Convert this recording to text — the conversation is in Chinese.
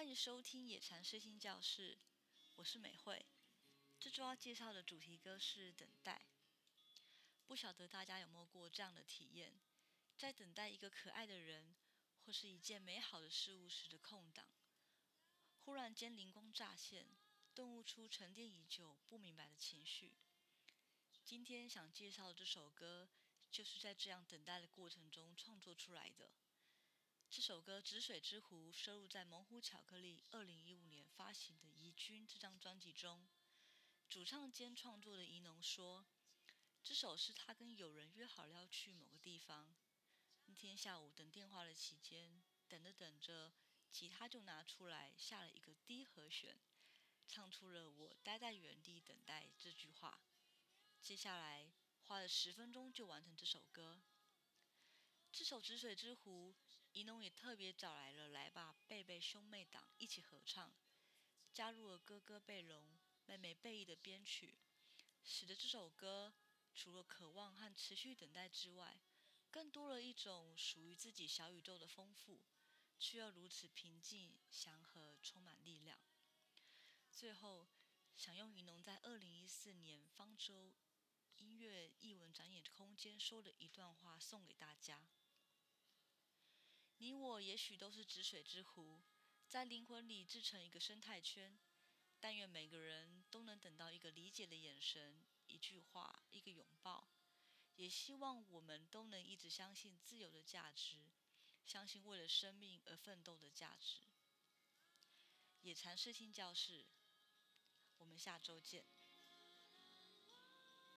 欢迎收听野禅视听教室，我是美惠。这周要介绍的主题歌是《等待》。不晓得大家有没有过这样的体验，在等待一个可爱的人或是一件美好的事物时的空档，忽然间灵光乍现，顿悟出沉淀已久不明白的情绪。今天想介绍的这首歌，就是在这样等待的过程中创作出来的。这首歌《止水之湖》收录在猛虎巧克力二零一五年发行的《怡君》这张专辑中。主唱兼创作的怡农说：“这首是他跟友人约好了要去某个地方。那天下午等电话的期间，等着等着，吉他就拿出来下了一个低和弦，唱出了‘我待在原地等待’这句话。接下来花了十分钟就完成这首歌。”这首《止水之湖》，怡农也特别找来了来吧贝贝兄妹党一起合唱，加入了哥哥贝隆、妹妹贝意的编曲，使得这首歌除了渴望和持续等待之外，更多了一种属于自己小宇宙的丰富，却又如此平静、祥和、充满力量。最后，想用怡农在二零一四年方舟音乐艺文展演空间说的一段话送给大家。你我也许都是止水之湖，在灵魂里制成一个生态圈。但愿每个人都能等到一个理解的眼神、一句话、一个拥抱。也希望我们都能一直相信自由的价值，相信为了生命而奋斗的价值。野禅视听教室，我们下周见。